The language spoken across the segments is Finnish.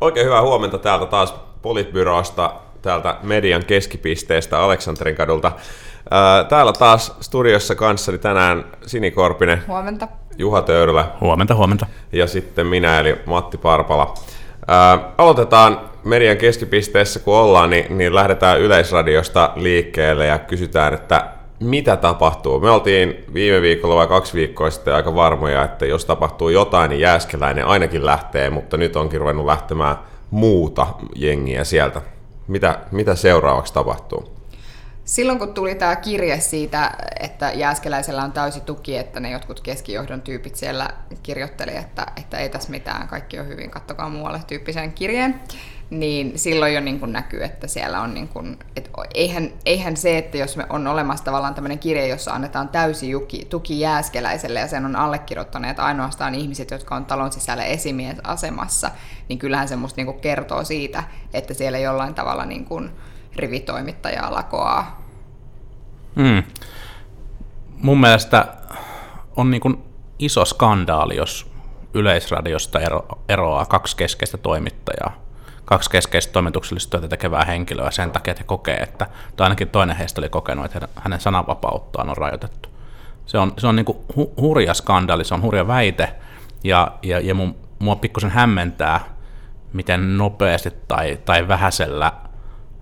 Oikein hyvää huomenta täältä taas Politbyrosta, täältä median keskipisteestä Aleksanterin kadulta. Täällä taas studiossa kanssani tänään Sini Korpinen. Huomenta. Juha Töyrylä. Huomenta, huomenta. Ja sitten minä eli Matti Parpala. Ää, aloitetaan median keskipisteessä kun ollaan, niin, niin lähdetään Yleisradiosta liikkeelle ja kysytään, että mitä tapahtuu. Me oltiin viime viikolla vai kaksi viikkoa sitten aika varmoja, että jos tapahtuu jotain, niin Jääskeläinen ainakin lähtee, mutta nyt onkin ruvennut lähtemään muuta jengiä sieltä. Mitä, mitä seuraavaksi tapahtuu? Silloin kun tuli tämä kirje siitä, että Jääskeläisellä on täysi tuki, että ne jotkut keskijohdon tyypit siellä kirjoitteli, että, että ei tässä mitään, kaikki on hyvin, kattokaa muualle tyyppisen kirjeen, niin silloin jo niin kuin näkyy, että siellä on, niin kuin, että eihän, eihän se, että jos me on olemassa tavallaan tämmöinen kirje, jossa annetaan täysi tuki jääskeläiselle ja sen on allekirjoittaneet ainoastaan ihmiset, jotka on talon sisällä esimiesasemassa, niin kyllähän se musta niin kuin kertoo siitä, että siellä jollain tavalla niin kuin rivitoimittajaa lakoaa. Mm. Mun mielestä on niin iso skandaali, jos Yleisradiosta ero, eroaa kaksi keskeistä toimittajaa kaksi keskeistä toimituksellista työtä tekevää henkilöä sen takia, että he kokee, että, tai ainakin toinen heistä oli kokenut, että hänen sananvapauttaan on rajoitettu. Se on, se on niin kuin hu, hurja skandaali, se on hurja väite, ja, ja, ja mun, mua pikkusen hämmentää, miten nopeasti tai, tai vähäisellä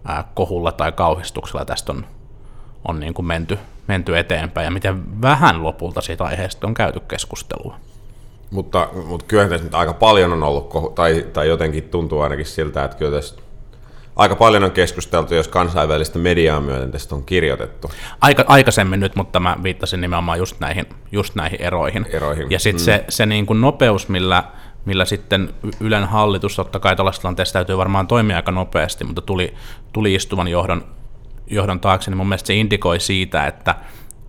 ää, kohulla tai kauhistuksella tästä on, on niin kuin menty, menty eteenpäin, ja miten vähän lopulta siitä aiheesta on käyty keskustelua. Mutta, mutta kyllä tässä nyt aika paljon on ollut, tai, tai jotenkin tuntuu ainakin siltä, että kyllä tässä aika paljon on keskusteltu, jos kansainvälistä mediaa myöten tästä on kirjoitettu. Aika, aikaisemmin nyt, mutta mä viittasin nimenomaan just näihin, just näihin eroihin. eroihin. Ja sitten mm. se, se niin kuin nopeus, millä, millä sitten Ylen hallitus, totta kai tällaisessa tilanteessa täytyy varmaan toimia aika nopeasti, mutta tuli, tuli istuvan johdon, johdon taakse, niin mun mielestä se indikoi siitä, että,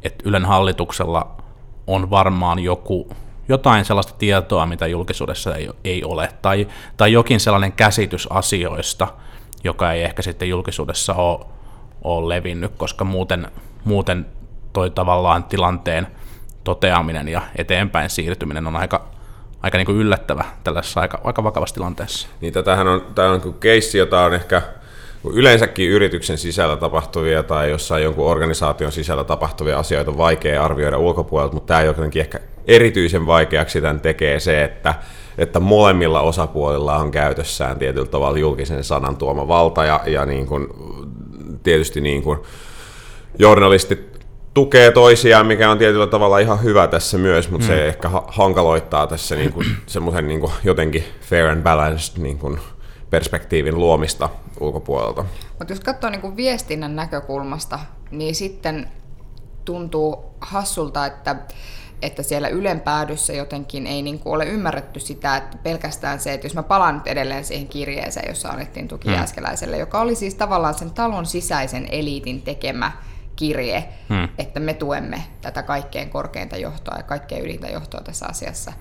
että Ylen hallituksella on varmaan joku jotain sellaista tietoa, mitä julkisuudessa ei, ei ole, tai, tai jokin sellainen käsitys asioista, joka ei ehkä sitten julkisuudessa ole, ole levinnyt, koska muuten, muuten toi tavallaan tilanteen toteaminen ja eteenpäin siirtyminen on aika, aika niin kuin yllättävä tällaisessa aika, aika vakavassa tilanteessa. Niin tätähän on, tämä on keissi, jota on ehkä yleensäkin yrityksen sisällä tapahtuvia tai jossain jonkun organisaation sisällä tapahtuvia asioita on vaikea arvioida ulkopuolelta, mutta tämä jotenkin ehkä erityisen vaikeaksi tämän tekee se, että, että molemmilla osapuolilla on käytössään tietyllä tavalla julkisen sanan tuoma valta ja, ja niin kuin, tietysti niin kuin journalistit tukee toisiaan, mikä on tietyllä tavalla ihan hyvä tässä myös, mutta mm. se ehkä hankaloittaa tässä niin kuin, semmoisen niin kuin jotenkin fair and balanced niin kuin perspektiivin luomista ulkopuolelta. Mutta jos katsoo niin kuin viestinnän näkökulmasta, niin sitten tuntuu hassulta, että että siellä Ylen päädyssä jotenkin ei niin kuin ole ymmärretty sitä, että pelkästään se, että jos mä palaan nyt edelleen siihen kirjeeseen, jossa annettiin tuki hmm. Joka oli siis tavallaan sen talon sisäisen eliitin tekemä kirje, hmm. että me tuemme tätä kaikkein korkeinta johtoa ja kaikkein ylintä johtoa tässä asiassa,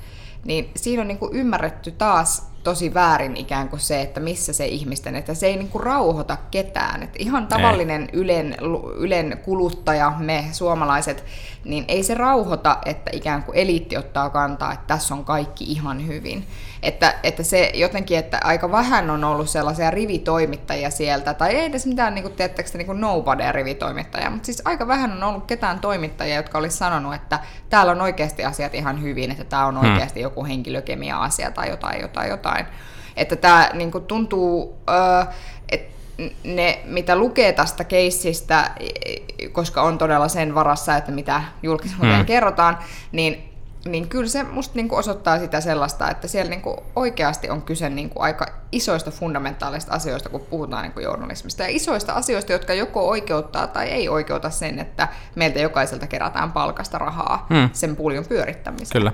niin siinä on niin kuin ymmärretty taas tosi väärin ikään kuin se, että missä se ihmisten, että se ei niin kuin rauhoita ketään. Että ihan tavallinen ei. ylen, ylen kuluttaja, me suomalaiset, niin ei se rauhoita, että ikään kuin eliitti ottaa kantaa, että tässä on kaikki ihan hyvin. Että, että se jotenkin, että aika vähän on ollut sellaisia rivitoimittajia sieltä, tai ei edes mitään, niin kuin, teettekö niin kuin nobody rivitoimittajia, mutta siis aika vähän on ollut ketään toimittajia, jotka olisi sanonut, että täällä on oikeasti asiat ihan hyvin, että tämä on hmm. oikeasti joku henkilökemia-asia tai jotain, jotain, jotain. Että tämä niin kuin, tuntuu, että ne, mitä lukee tästä keissistä, koska on todella sen varassa, että mitä julkisuuteen hmm. kerrotaan, niin niin kyllä se musta niinku osoittaa sitä sellaista, että siellä niinku oikeasti on kyse niinku aika isoista fundamentaalista asioista, kun puhutaan niinku journalismista. Ja isoista asioista, jotka joko oikeuttaa tai ei oikeuta sen, että meiltä jokaiselta kerätään palkasta rahaa hmm. sen puljon pyörittämiseen. Kyllä.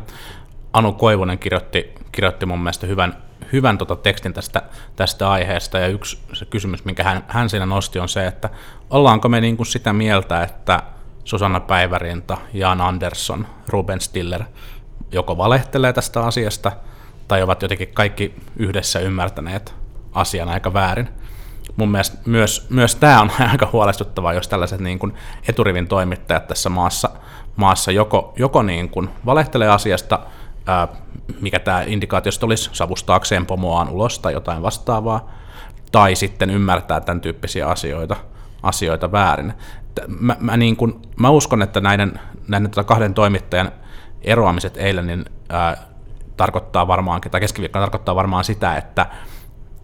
Anu Koivunen kirjoitti, kirjoitti mun mielestä hyvän, hyvän tota tekstin tästä, tästä aiheesta, ja yksi se kysymys, minkä hän, hän siinä nosti, on se, että ollaanko me niinku sitä mieltä, että Susanna Päivärinta, Jan Andersson, Ruben Stiller joko valehtelee tästä asiasta tai ovat jotenkin kaikki yhdessä ymmärtäneet asian aika väärin. Mun mielestä myös, myös tämä on aika huolestuttavaa, jos tällaiset niin kuin eturivin toimittajat tässä maassa, maassa joko, joko niin kuin valehtelee asiasta ää, mikä tämä indikaatiosta olisi, savustaakseen pomoaan ulos tai jotain vastaavaa, tai sitten ymmärtää tämän tyyppisiä asioita, asioita väärin. Mä, mä, niin kun, mä uskon, että näiden, näiden tota kahden toimittajan eroamiset eilen niin, ää, tarkoittaa varmaan, tai keskiviikkona tarkoittaa varmaan sitä, että,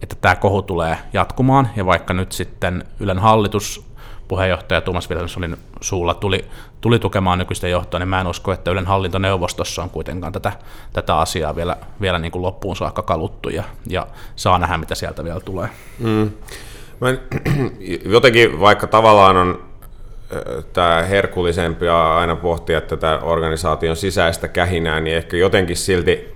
että tämä kohu tulee jatkumaan, ja vaikka nyt sitten Ylen hallitus puheenjohtaja Tuomas Wilhelmssonin suulla tuli, tuli tukemaan nykyistä johtoa, niin mä en usko, että Ylen hallintoneuvostossa on kuitenkaan tätä, tätä asiaa vielä, vielä niin kuin loppuun saakka kaluttu, ja, ja saa nähdä, mitä sieltä vielä tulee. Mm. Mä en, jotenkin vaikka tavallaan on tämä herkullisempi ja aina pohtia tätä organisaation sisäistä kähinää, niin ehkä jotenkin silti,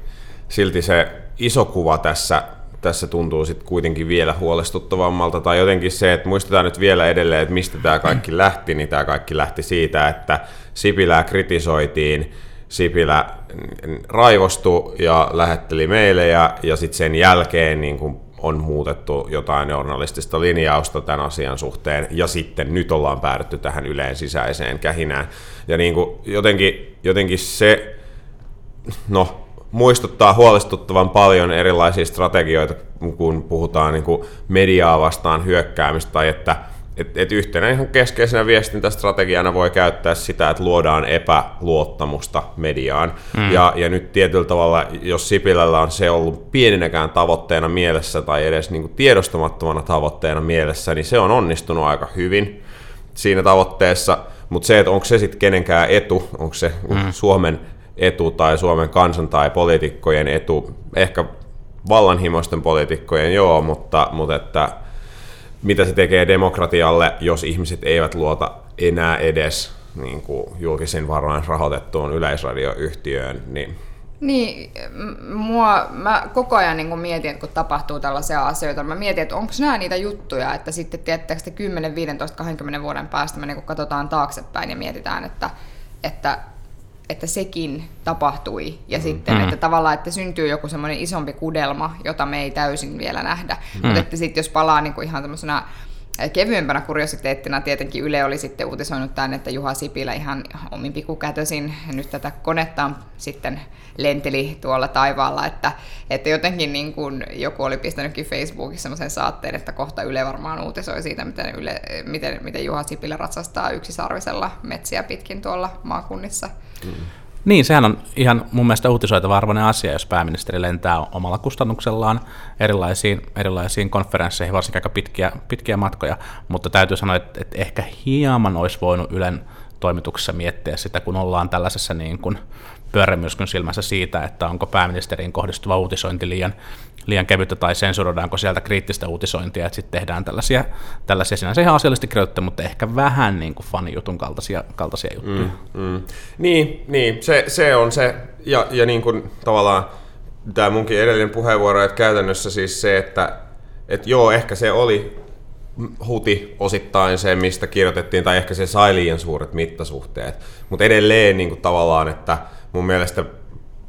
silti se iso kuva tässä tässä tuntuu sitten kuitenkin vielä huolestuttavammalta, tai jotenkin se, että muistetaan nyt vielä edelleen, että mistä tämä kaikki lähti, niin tämä kaikki lähti siitä, että Sipilää kritisoitiin, Sipilä raivostui ja lähetteli meille, ja, ja sitten sen jälkeen niin kun on muutettu jotain journalistista linjausta tämän asian suhteen, ja sitten nyt ollaan päädytty tähän yleen sisäiseen kähinään. Ja niin kuin jotenkin, jotenkin se, no muistuttaa huolestuttavan paljon erilaisia strategioita, kun puhutaan niin kuin mediaa vastaan hyökkäämistä, tai että et, et yhtenä ihan keskeisenä viestintästrategiana voi käyttää sitä, että luodaan epäluottamusta mediaan. Mm. Ja, ja nyt tietyllä tavalla, jos Sipilällä on se ollut pieninäkään tavoitteena mielessä tai edes niin kuin tiedostamattomana tavoitteena mielessä, niin se on onnistunut aika hyvin siinä tavoitteessa. Mutta se, että onko se sitten kenenkään etu, onko se mm. Suomen etu tai Suomen kansan tai poliitikkojen etu, ehkä vallanhimoisten poliitikkojen joo, mutta, mutta että mitä se tekee demokratialle, jos ihmiset eivät luota enää edes niin kuin julkisin varoin rahoitettuun yleisradioyhtiöön, niin niin, mua, mä koko ajan niin mietin, että kun tapahtuu tällaisia asioita, mä mietin, että onko nämä niitä juttuja, että sitten tietääkö 10, 15, 20 vuoden päästä me niin katsotaan taaksepäin ja mietitään, että, että että sekin tapahtui. Ja mm. sitten, että tavallaan, että syntyy joku semmoinen isompi kudelma, jota me ei täysin vielä nähdä. Mm. Mutta että sitten jos palaa niin kuin ihan tämmöisenä kevyempänä kuriositeettina tietenkin Yle oli sitten uutisoinut tämän, että Juha Sipilä ihan omin pikukätösin nyt tätä konetta sitten lenteli tuolla taivaalla, että, että jotenkin niin kuin joku oli pistänytkin Facebookissa semmoisen saatteen, että kohta Yle varmaan uutisoi siitä, miten, Yle, miten, miten Juha Sipilä ratsastaa yksisarvisella metsiä pitkin tuolla maakunnissa. Mm. Niin, sehän on ihan mun mielestä uutisoitava arvoinen asia, jos pääministeri lentää omalla kustannuksellaan erilaisiin, erilaisiin konferensseihin, varsinkin aika pitkiä, pitkiä matkoja, mutta täytyy sanoa, että, että ehkä hieman olisi voinut Ylen toimituksessa miettiä sitä, kun ollaan tällaisessa niin kuin pyörämyrskyn silmässä siitä, että onko pääministeriin kohdistuva uutisointi liian, liian kevyttä tai sensuroidaanko sieltä kriittistä uutisointia, että sitten tehdään tällaisia, tällaisia sinänsä ihan asiallisesti kirjoittaa, mutta ehkä vähän niin kuin fanijutun kaltaisia, kaltaisia juttuja. Mm, mm. Niin, niin se, se, on se, ja, ja niin kuin tavallaan tämä munkin edellinen puheenvuoro, että käytännössä siis se, että että joo, ehkä se oli huti osittain se, mistä kirjoitettiin, tai ehkä se sai liian suuret mittasuhteet. Mutta edelleen niin kuin tavallaan, että mun mielestä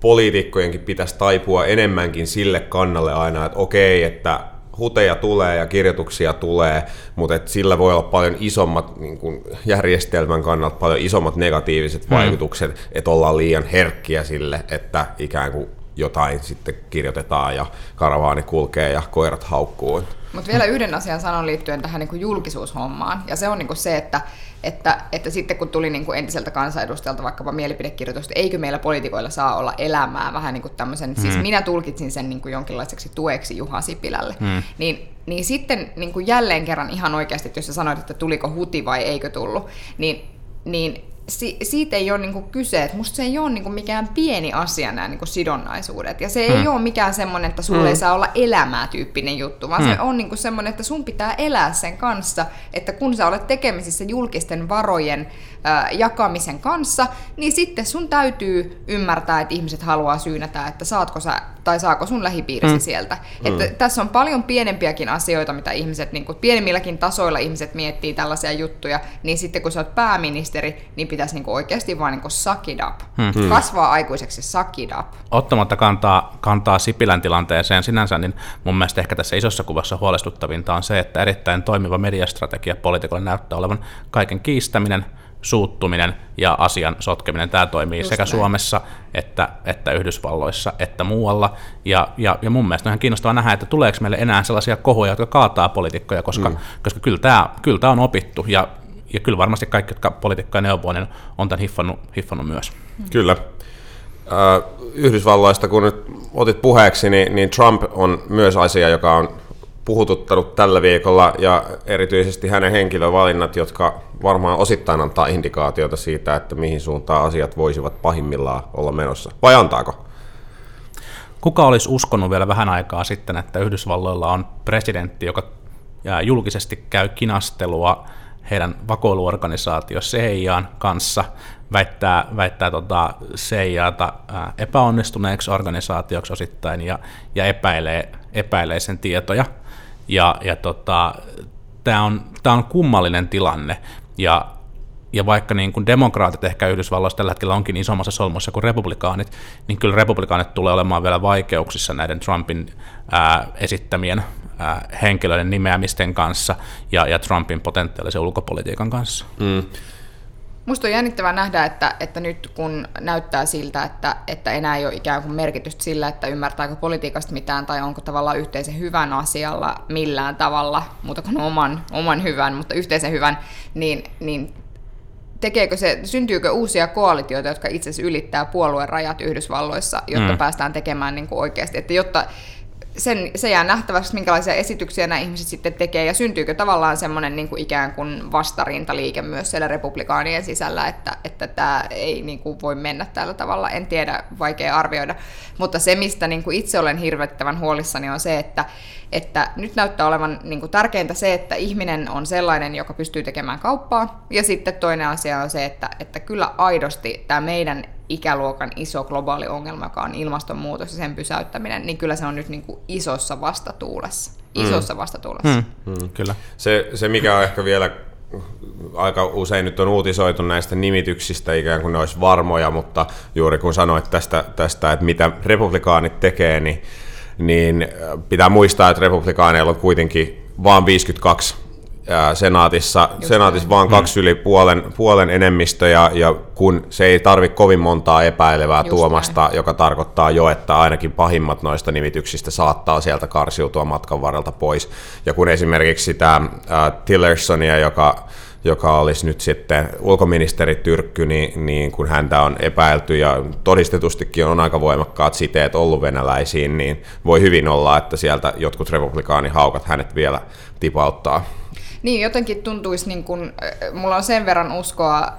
poliitikkojenkin pitäisi taipua enemmänkin sille kannalle aina, että okei, että huteja tulee ja kirjoituksia tulee, mutta että sillä voi olla paljon isommat niin kuin järjestelmän kannalta paljon isommat negatiiviset mm. vaikutukset, että ollaan liian herkkiä sille, että ikään kuin jotain sitten kirjoitetaan ja karavaani kulkee ja koirat haukkuu. Mutta vielä yhden asian sanon liittyen tähän niin kuin julkisuushommaan, ja se on niin kuin se, että että, että sitten kun tuli niin kuin entiseltä kansanedustajalta vaikkapa mielipidekirjoitusta, eikö meillä poliitikoilla saa olla elämää vähän niin kuin tämmöisen, mm. siis minä tulkitsin sen niin kuin jonkinlaiseksi tueksi Juha Sipilälle, mm. niin, niin sitten niin kuin jälleen kerran ihan oikeasti, että jos sä sanoit, että tuliko huti vai eikö tullut, niin, niin si- siitä ei ole niinku kyse, että musta se ei ole niinku mikään pieni asia nämä niinku sidonnaisuudet. Ja se hmm. ei ole mikään semmoinen, että sulla hmm. ei saa olla elämää tyyppinen juttu, vaan hmm. se on niinku semmoinen, että sun pitää elää sen kanssa, että kun sä olet tekemisissä julkisten varojen jakamisen kanssa, niin sitten sun täytyy ymmärtää, että ihmiset haluaa syynätä, että saatko sä, tai saako sun lähipiirisi mm. sieltä. Mm. Että tässä on paljon pienempiäkin asioita, mitä ihmiset, niin kuin, pienemmilläkin tasoilla ihmiset miettii tällaisia juttuja, niin sitten kun sä oot pääministeri, niin pitäisi niin kuin oikeasti vaan niin kuin suck it up. Mm. Kasvaa aikuiseksi, suck it up. Ottamatta kantaa, kantaa Sipilän tilanteeseen sinänsä, niin mun mielestä ehkä tässä isossa kuvassa huolestuttavinta on se, että erittäin toimiva mediastrategia poliitikolle näyttää olevan kaiken kiistäminen, suuttuminen ja asian sotkeminen, tämä toimii Just sekä näin. Suomessa että, että Yhdysvalloissa että muualla. Ja, ja, ja mun mielestä on ihan kiinnostavaa nähdä, että tuleeko meille enää sellaisia kohuja, jotka kaataa poliitikkoja, koska, mm. koska kyllä, tämä, kyllä tämä on opittu ja, ja kyllä varmasti kaikki, jotka poliitikkoja neuvoo, niin on tämän hiffannut, hiffannut myös. Mm. Kyllä. Yhdysvalloista, kun nyt otit puheeksi, niin, niin Trump on myös asia, joka on puhututtanut tällä viikolla ja erityisesti hänen henkilövalinnat, jotka varmaan osittain antaa indikaatiota siitä, että mihin suuntaan asiat voisivat pahimmillaan olla menossa. Vai antaako? Kuka olisi uskonut vielä vähän aikaa sitten, että Yhdysvalloilla on presidentti, joka julkisesti käy kinastelua heidän vakoiluorganisaatio CIAn kanssa, väittää, väittää tota CIAta epäonnistuneeksi organisaatioksi osittain ja, ja epäilee, epäilee sen tietoja. Ja, ja tota, tämä on, tää on kummallinen tilanne, ja, ja vaikka niin kuin demokraatit ehkä Yhdysvalloissa tällä hetkellä onkin isommassa solmussa kuin republikaanit, niin kyllä republikaanit tulee olemaan vielä vaikeuksissa näiden Trumpin ää, esittämien ää, henkilöiden nimeämisten kanssa ja, ja Trumpin potentiaalisen ulkopolitiikan kanssa. Mm. Musta on jännittävää nähdä, että, että nyt kun näyttää siltä, että, että enää ei ole ikään kuin merkitystä sillä, että ymmärtääkö politiikasta mitään tai onko tavallaan yhteisen hyvän asialla millään tavalla, muuta kuin oman, oman hyvän, mutta yhteisen hyvän, niin, niin tekeekö se, syntyykö uusia koalitioita, jotka itse asiassa ylittää puolueen rajat Yhdysvalloissa, jotta mm. päästään tekemään niin kuin oikeasti, että jotta sen, se jää nähtäväksi, minkälaisia esityksiä nämä ihmiset sitten tekee, ja syntyykö tavallaan semmoinen niin kuin ikään kuin vastarintaliike myös siellä republikaanien sisällä, että, että tämä ei niin kuin voi mennä tällä tavalla, en tiedä, vaikea arvioida. Mutta se, mistä niin kuin itse olen hirvettävän huolissani, on se, että, että nyt näyttää olevan niin kuin tärkeintä se, että ihminen on sellainen, joka pystyy tekemään kauppaa, ja sitten toinen asia on se, että, että kyllä aidosti tämä meidän ikäluokan iso globaali ongelma, joka on ilmastonmuutos ja sen pysäyttäminen, niin kyllä se on nyt niin kuin isossa vastatuulessa. Mm. Isossa mm. vastatuulessa. Mm. Mm. Kyllä. Se, se, mikä on ehkä vielä aika usein nyt on uutisoitu näistä nimityksistä ikään kuin ne olisi varmoja, mutta juuri kun sanoit tästä, tästä että mitä republikaanit tekee, niin, niin pitää muistaa, että republikaaneilla on kuitenkin vain 52 senaatissa, senaatissa vaan kaksi mm. yli puolen, puolen enemmistö, ja, ja kun se ei tarvi kovin montaa epäilevää Just tuomasta, näin. joka tarkoittaa jo, että ainakin pahimmat noista nimityksistä saattaa sieltä karsiutua matkan varrelta pois. Ja kun esimerkiksi sitä äh, Tillersonia, joka joka olisi nyt sitten ulkoministeri Tyrkky, niin, niin kun häntä on epäilty ja todistetustikin on aika voimakkaat siteet ollut venäläisiin, niin voi hyvin olla, että sieltä jotkut republikaanihaukat hänet vielä tipauttaa. Niin, jotenkin tuntuisi, niin kuin, mulla on sen verran uskoa,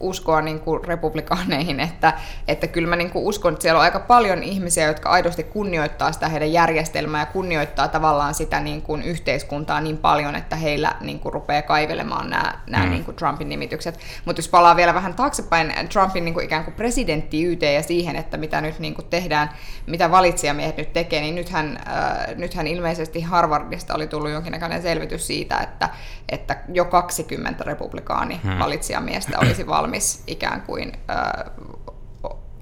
uskoa niin kuin republikaaneihin, että, että kyllä mä niin kuin uskon, että siellä on aika paljon ihmisiä, jotka aidosti kunnioittaa sitä heidän järjestelmää ja kunnioittaa tavallaan sitä niin kuin yhteiskuntaa niin paljon, että heillä niin kuin rupeaa kaivelemaan nämä, nämä mm. niin kuin Trumpin nimitykset. Mutta jos palaa vielä vähän taaksepäin Trumpin niin kuin ikään kuin presidenttiyteen ja siihen, että mitä nyt niin kuin tehdään, mitä valitsijamiehet nyt tekee, niin nythän, äh, nythän ilmeisesti Harvardista oli tullut jonkinnäköinen selvitys siitä, että että jo 20 republikaani hmm. valitsijamiestä olisi valmis ikään kuin ö,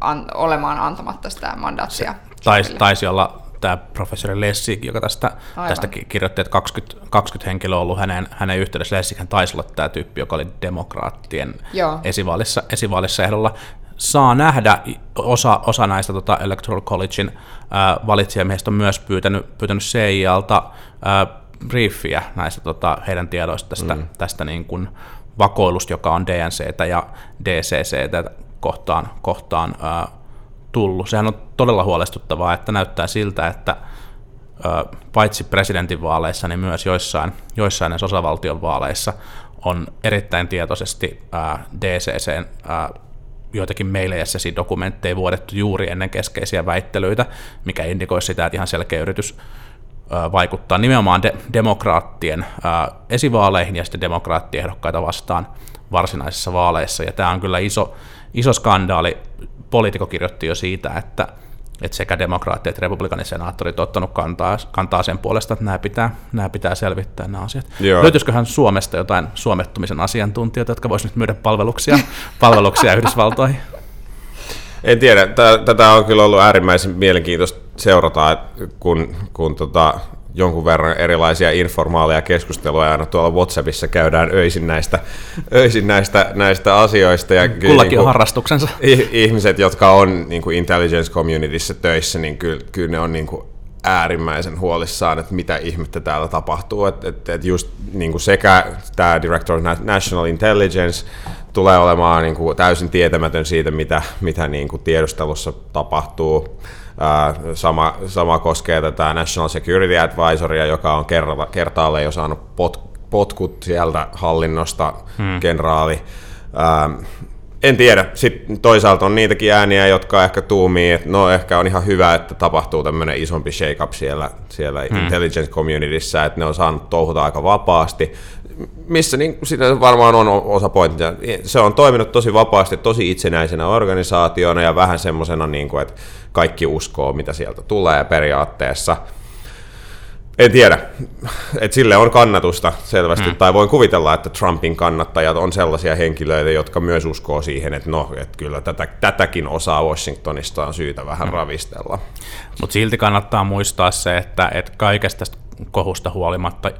an, olemaan antamatta sitä mandaattia. Taisi, taisi olla tämä professori Lessig, joka tästä, tästä kirjoitti, että 20, 20 henkilöä on ollut hänen, hänen yhteydessä. Hän taisi olla tämä tyyppi, joka oli demokraattien esivaalissa, esivaalissa ehdolla. Saa nähdä, osa, osa näistä tota Electoral Collegein äh, valitsijamiehistä on myös pyytänyt, pyytänyt CIAlta äh, briefiä näistä tota, heidän tiedoista tästä, mm. tästä niin kuin vakoilusta, joka on DNCtä ja DCCtä kohtaan, kohtaan ää, tullut. Sehän on todella huolestuttavaa, että näyttää siltä, että ää, paitsi presidentinvaaleissa, niin myös joissain, joissain näissä osavaltion vaaleissa on erittäin tietoisesti ää, DCCn ää, joitakin meille dokumentteja vuodettu juuri ennen keskeisiä väittelyitä, mikä indikoi sitä, että ihan selkeä yritys vaikuttaa nimenomaan de- demokraattien esivaaleihin ja sitten demokraattiehdokkaita vastaan varsinaisissa vaaleissa. Ja tämä on kyllä iso, iso skandaali. Poliitiko kirjoitti jo siitä, että, että sekä demokraatti että republikanisenaattorit ovat ottanut kantaa, kantaa sen puolesta, että nämä pitää, nämä pitää selvittää nämä asiat. Joo. Löytyisiköhän Suomesta jotain suomettumisen asiantuntijoita, jotka voisivat nyt myydä palveluksia, palveluksia Yhdysvaltoihin? En tiedä. Tätä on kyllä ollut äärimmäisen mielenkiintoista seurata, kun, kun tota, jonkun verran erilaisia informaaleja keskusteluja aina tuolla WhatsAppissa käydään öisin näistä, öisin näistä, näistä asioista. Ja Kullakin niin kuin, on harrastuksensa. Ihmiset, jotka on niin kuin intelligence communityssä töissä, niin kyllä, kyllä ne on niin kuin äärimmäisen huolissaan, että mitä ihmettä täällä tapahtuu. Että et, et just niin kuin sekä tämä Director of National Intelligence tulee olemaan niin kuin täysin tietämätön siitä, mitä, mitä niin kuin tiedustelussa tapahtuu. Sama, sama koskee tätä National Security Advisoria, joka on kerralla, kertaalle jo saanut pot, potkut sieltä hallinnosta, hmm. kenraali. En tiedä. Sitten toisaalta on niitäkin ääniä, jotka ehkä tuumii, että no ehkä on ihan hyvä, että tapahtuu tämmöinen isompi shake-up siellä, siellä hmm. intelligence communityssä, että ne on saanut touhuta aika vapaasti. Missä niin, sitä varmaan on osa pointtia. Se on toiminut tosi vapaasti, tosi itsenäisenä organisaationa ja vähän semmoisena, niin kuin, että kaikki uskoo, mitä sieltä tulee periaatteessa – en tiedä, että sille on kannatusta selvästi, mm. tai voin kuvitella, että Trumpin kannattajat on sellaisia henkilöitä, jotka myös uskoo siihen, että no, että kyllä tätä, tätäkin osaa Washingtonista on syytä vähän mm. ravistella. Mutta silti kannattaa muistaa se, että, että kaikesta tästä kohusta huolimatta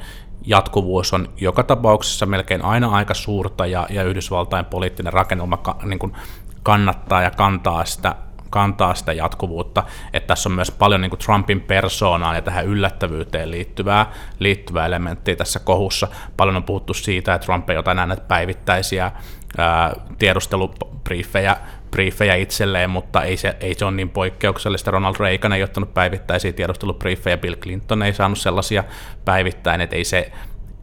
jatkuvuus on joka tapauksessa melkein aina aika suurta, ja, ja Yhdysvaltain poliittinen rakennelma niin kannattaa ja kantaa sitä kantaa sitä jatkuvuutta, että tässä on myös paljon niin kuin Trumpin persoonaan ja tähän yllättävyyteen liittyvää, liittyvää elementtiä tässä kohussa. Paljon on puhuttu siitä, että Trump ei ota enää näitä päivittäisiä tiedustelubriefejä briefejä itselleen, mutta ei se, ei se ole niin poikkeuksellista. Ronald Reagan ei ottanut päivittäisiä tiedustelubriefejä, Bill Clinton ei saanut sellaisia päivittäin, että ei se,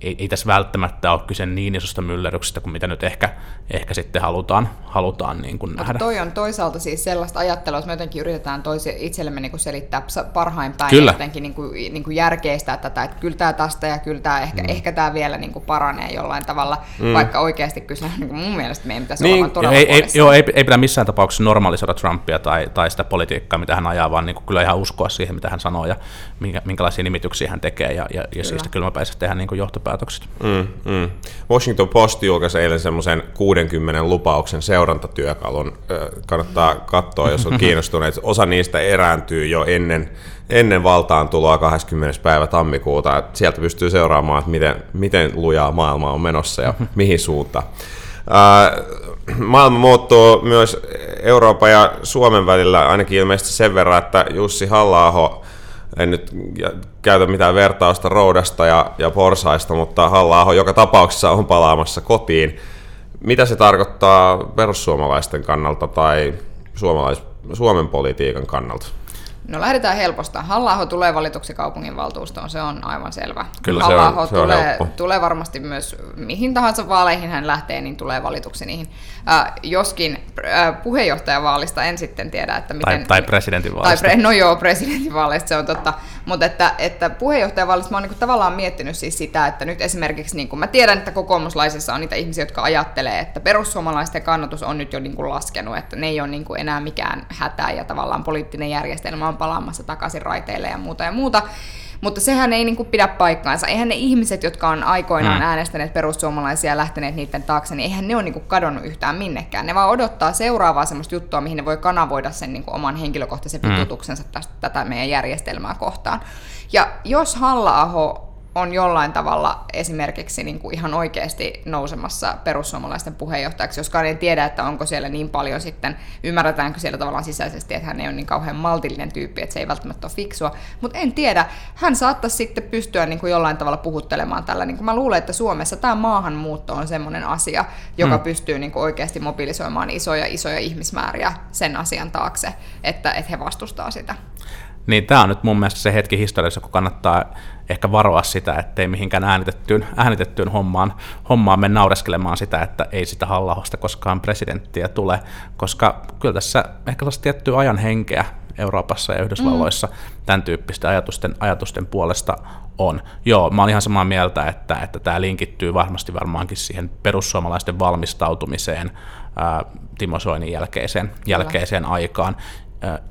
ei, ei tässä välttämättä ole kyse niin isosta myllerryksestä kuin mitä nyt ehkä, ehkä sitten halutaan, halutaan niin kuin nähdä. toi on toisaalta siis sellaista ajattelua, jos me jotenkin yritetään toisi itsellemme niin kuin selittää parhain päin kyllä. jotenkin niin kuin, niin kuin järkeistää tätä, että kyllä tämä tästä ja kyllä tämä ehkä, mm. ehkä tämä vielä niin kuin paranee jollain tavalla, mm. vaikka oikeasti kyllä niin kuin mun mielestä meidän pitäisi niin, olla todella ei, ei, joo, ei, ei pidä missään tapauksessa normalisoida Trumpia tai, tai sitä politiikkaa, mitä hän ajaa, vaan niin kuin kyllä ihan uskoa siihen, mitä hän sanoo ja minkä, minkälaisia nimityksiä hän tekee ja, ja, ja siitä kylmäpäisesti tehdä niin kuin johtopäätökset. Mm, mm. Washington Post julkaisi eilen semmoisen 60 lupauksen seurantatyökalun. Kannattaa katsoa, jos on kiinnostuneet. Osa niistä erääntyy jo ennen, ennen valtaan tuloa 20. päivä tammikuuta. Et sieltä pystyy seuraamaan, että miten, miten lujaa maailma on menossa ja mihin suuntaan. Maailma muuttuu myös Euroopan ja Suomen välillä ainakin ilmeisesti sen verran, että Jussi halla en nyt käytä mitään vertausta Roudasta ja, ja Porsaista, mutta halla joka tapauksessa on palaamassa kotiin. Mitä se tarkoittaa perussuomalaisten kannalta tai suomalais, Suomen politiikan kannalta? No lähdetään helposta. halla tulee valituksi kaupunginvaltuustoon, se on aivan selvä. Kyllä se on, se tulee, on tulee varmasti myös mihin tahansa vaaleihin hän lähtee, niin tulee valituksi niihin. Äh, joskin äh, puheenjohtajavaalista en sitten tiedä, että miten... Tai, tai presidentinvaalista. Tai, no joo, presidentinvaaleista se on totta. Mutta että, että puheenjohtajavaalista mä oon niin tavallaan miettinyt siis sitä, että nyt esimerkiksi, niin kuin mä tiedän, että kokoomuslaisissa on niitä ihmisiä, jotka ajattelee, että perussuomalaisten kannatus on nyt jo niin kuin laskenut, että ne ei ole niin kuin enää mikään hätä ja tavallaan poliittinen järjestelmä on palaamassa takaisin raiteille ja muuta ja muuta. Mutta sehän ei niin kuin pidä paikkaansa. Eihän ne ihmiset, jotka on aikoinaan mm. äänestäneet perussuomalaisia ja lähteneet niiden taakse, niin eihän ne ole niin kuin kadonnut yhtään minnekään. Ne vaan odottaa seuraavaa semmoista juttua, mihin ne voi kanavoida sen niin kuin oman henkilökohtaisen mm. vitutuksensa tästä, tätä meidän järjestelmää kohtaan. Ja jos halla on jollain tavalla esimerkiksi niin kuin ihan oikeasti nousemassa perussuomalaisten puheenjohtajaksi, joskaan en tiedä, että onko siellä niin paljon sitten, ymmärretäänkö siellä tavallaan sisäisesti, että hän ei ole niin kauhean maltillinen tyyppi, että se ei välttämättä ole fiksua, mutta en tiedä, hän saattaisi sitten pystyä niin kuin jollain tavalla puhuttelemaan tällä. Niin kuin mä luulen, että Suomessa tämä maahanmuutto on semmoinen asia, joka hmm. pystyy niin kuin oikeasti mobilisoimaan isoja isoja ihmismääriä sen asian taakse, että, että he vastustaa sitä. Niin tämä on nyt mun mielestä se hetki historiassa, kun kannattaa ehkä varoa sitä, ettei mihinkään äänitettyyn, äänitettyyn hommaan, hommaan mene naureskelemaan sitä, että ei sitä hallahosta koskaan presidenttiä tule, koska kyllä tässä ehkä sellaista tiettyä ajan henkeä Euroopassa ja Yhdysvalloissa mm. tämän tyyppisten ajatusten, ajatusten puolesta on. Joo, mä olen ihan samaa mieltä, että, että tämä linkittyy varmasti varmaankin siihen perussuomalaisten valmistautumiseen ää, Timo Soinin jälkeiseen, jälkeiseen aikaan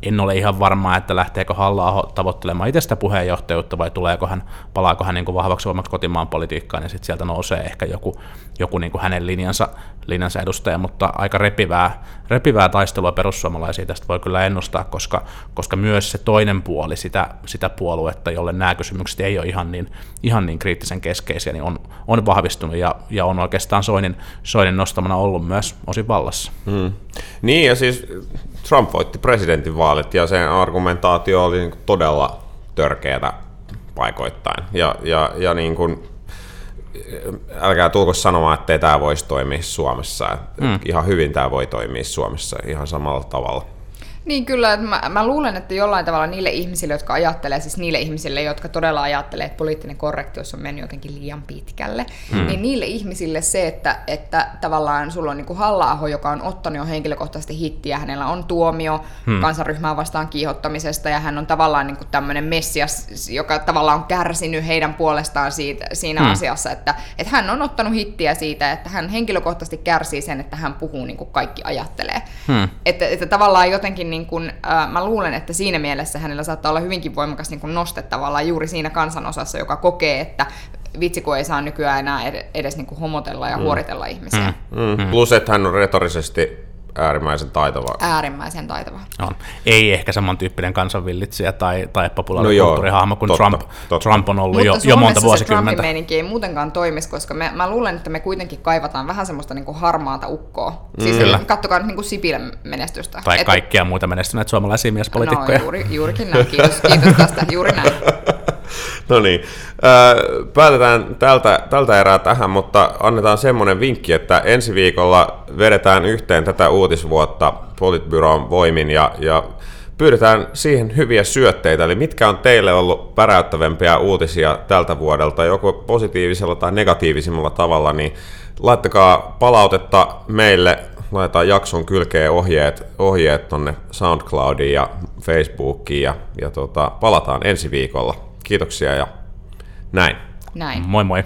En ole ihan varma, että lähteekö halla tavoittelemaan itsestä puheenjohtajuutta vai tuleeko hän, palaako hän niin kuin vahvaksi voimaksi kotimaan politiikkaan ja sitten sieltä nousee ehkä joku, joku niin kuin hänen linjansa, linjansa edustaja, mutta aika repivää, repivää taistelua perussuomalaisia tästä voi kyllä ennustaa, koska, koska myös se toinen puoli sitä, sitä puoluetta, jolle nämä kysymykset ei ole ihan niin, ihan niin kriittisen keskeisiä, niin on, on vahvistunut ja, ja on oikeastaan Soinin, Soinin nostamana ollut myös osin vallassa. Hmm. Niin ja siis Trump voitti presidentinvaalit ja sen argumentaatio oli niin todella törkeätä paikoittain. Ja, ja, ja niin kuin, älkää tulko sanomaan, että tämä voisi toimia Suomessa. Mm. Ihan hyvin tämä voi toimia Suomessa ihan samalla tavalla. Niin kyllä, että mä, mä luulen, että jollain tavalla niille ihmisille, jotka ajattelee, siis niille ihmisille, jotka todella ajattelee, että poliittinen korrektius on mennyt jotenkin liian pitkälle, hmm. niin niille ihmisille se, että, että tavallaan sulla on niin kuin halla joka on ottanut jo henkilökohtaisesti hittiä, hänellä on tuomio hmm. kansanryhmää vastaan kiihottamisesta ja hän on tavallaan niin kuin tämmöinen messias, joka tavallaan on kärsinyt heidän puolestaan siitä, siinä hmm. asiassa, että, että hän on ottanut hittiä siitä, että hän henkilökohtaisesti kärsii sen, että hän puhuu niin kuin kaikki ajattelee. Hmm. Että, että tavallaan jotenkin niin kuin, äh, mä luulen, että siinä mielessä hänellä saattaa olla hyvinkin voimakas niin kuin noste tavallaan juuri siinä kansanosassa, joka kokee, että vitsi kun ei saa nykyään enää edes niin kuin homotella ja mm. huoritella ihmisiä. Mm. Mm. Plus, että hän on retorisesti äärimmäisen taitava. Äärimmäisen taitava. On. Ei ehkä samantyyppinen kansanvillitsijä tai, tai populaarikulttuurihahmo no kuin totta, Trump, totta. Trump on ollut Mutta jo, jo monta vuosikymmentä. Mutta meininki ei muutenkaan toimisi, koska me, mä luulen, että me kuitenkin kaivataan vähän semmoista niin kuin harmaata ukkoa. Siis mm. kattokaa nyt niin kuin Sipilän menestystä. Tai Et, kaikkia muita menestyneitä suomalaisia miespolitiikkoja. No, juuri, juurikin näin. Kiitos, kiitos tästä. Juuri näin. No niin, päätetään tältä, tältä erää tähän, mutta annetaan semmoinen vinkki, että ensi viikolla vedetään yhteen tätä uutisvuotta Politbyron voimin ja, ja pyydetään siihen hyviä syötteitä, eli mitkä on teille ollut päräyttävämpiä uutisia tältä vuodelta, joko positiivisella tai negatiivisimmalla tavalla, niin laittakaa palautetta meille, laitetaan jakson kylkeen ohjeet, ohjeet tonne SoundCloudiin ja Facebookiin ja, ja tota, palataan ensi viikolla. Kiitoksia ja näin. Näin. Moi moi.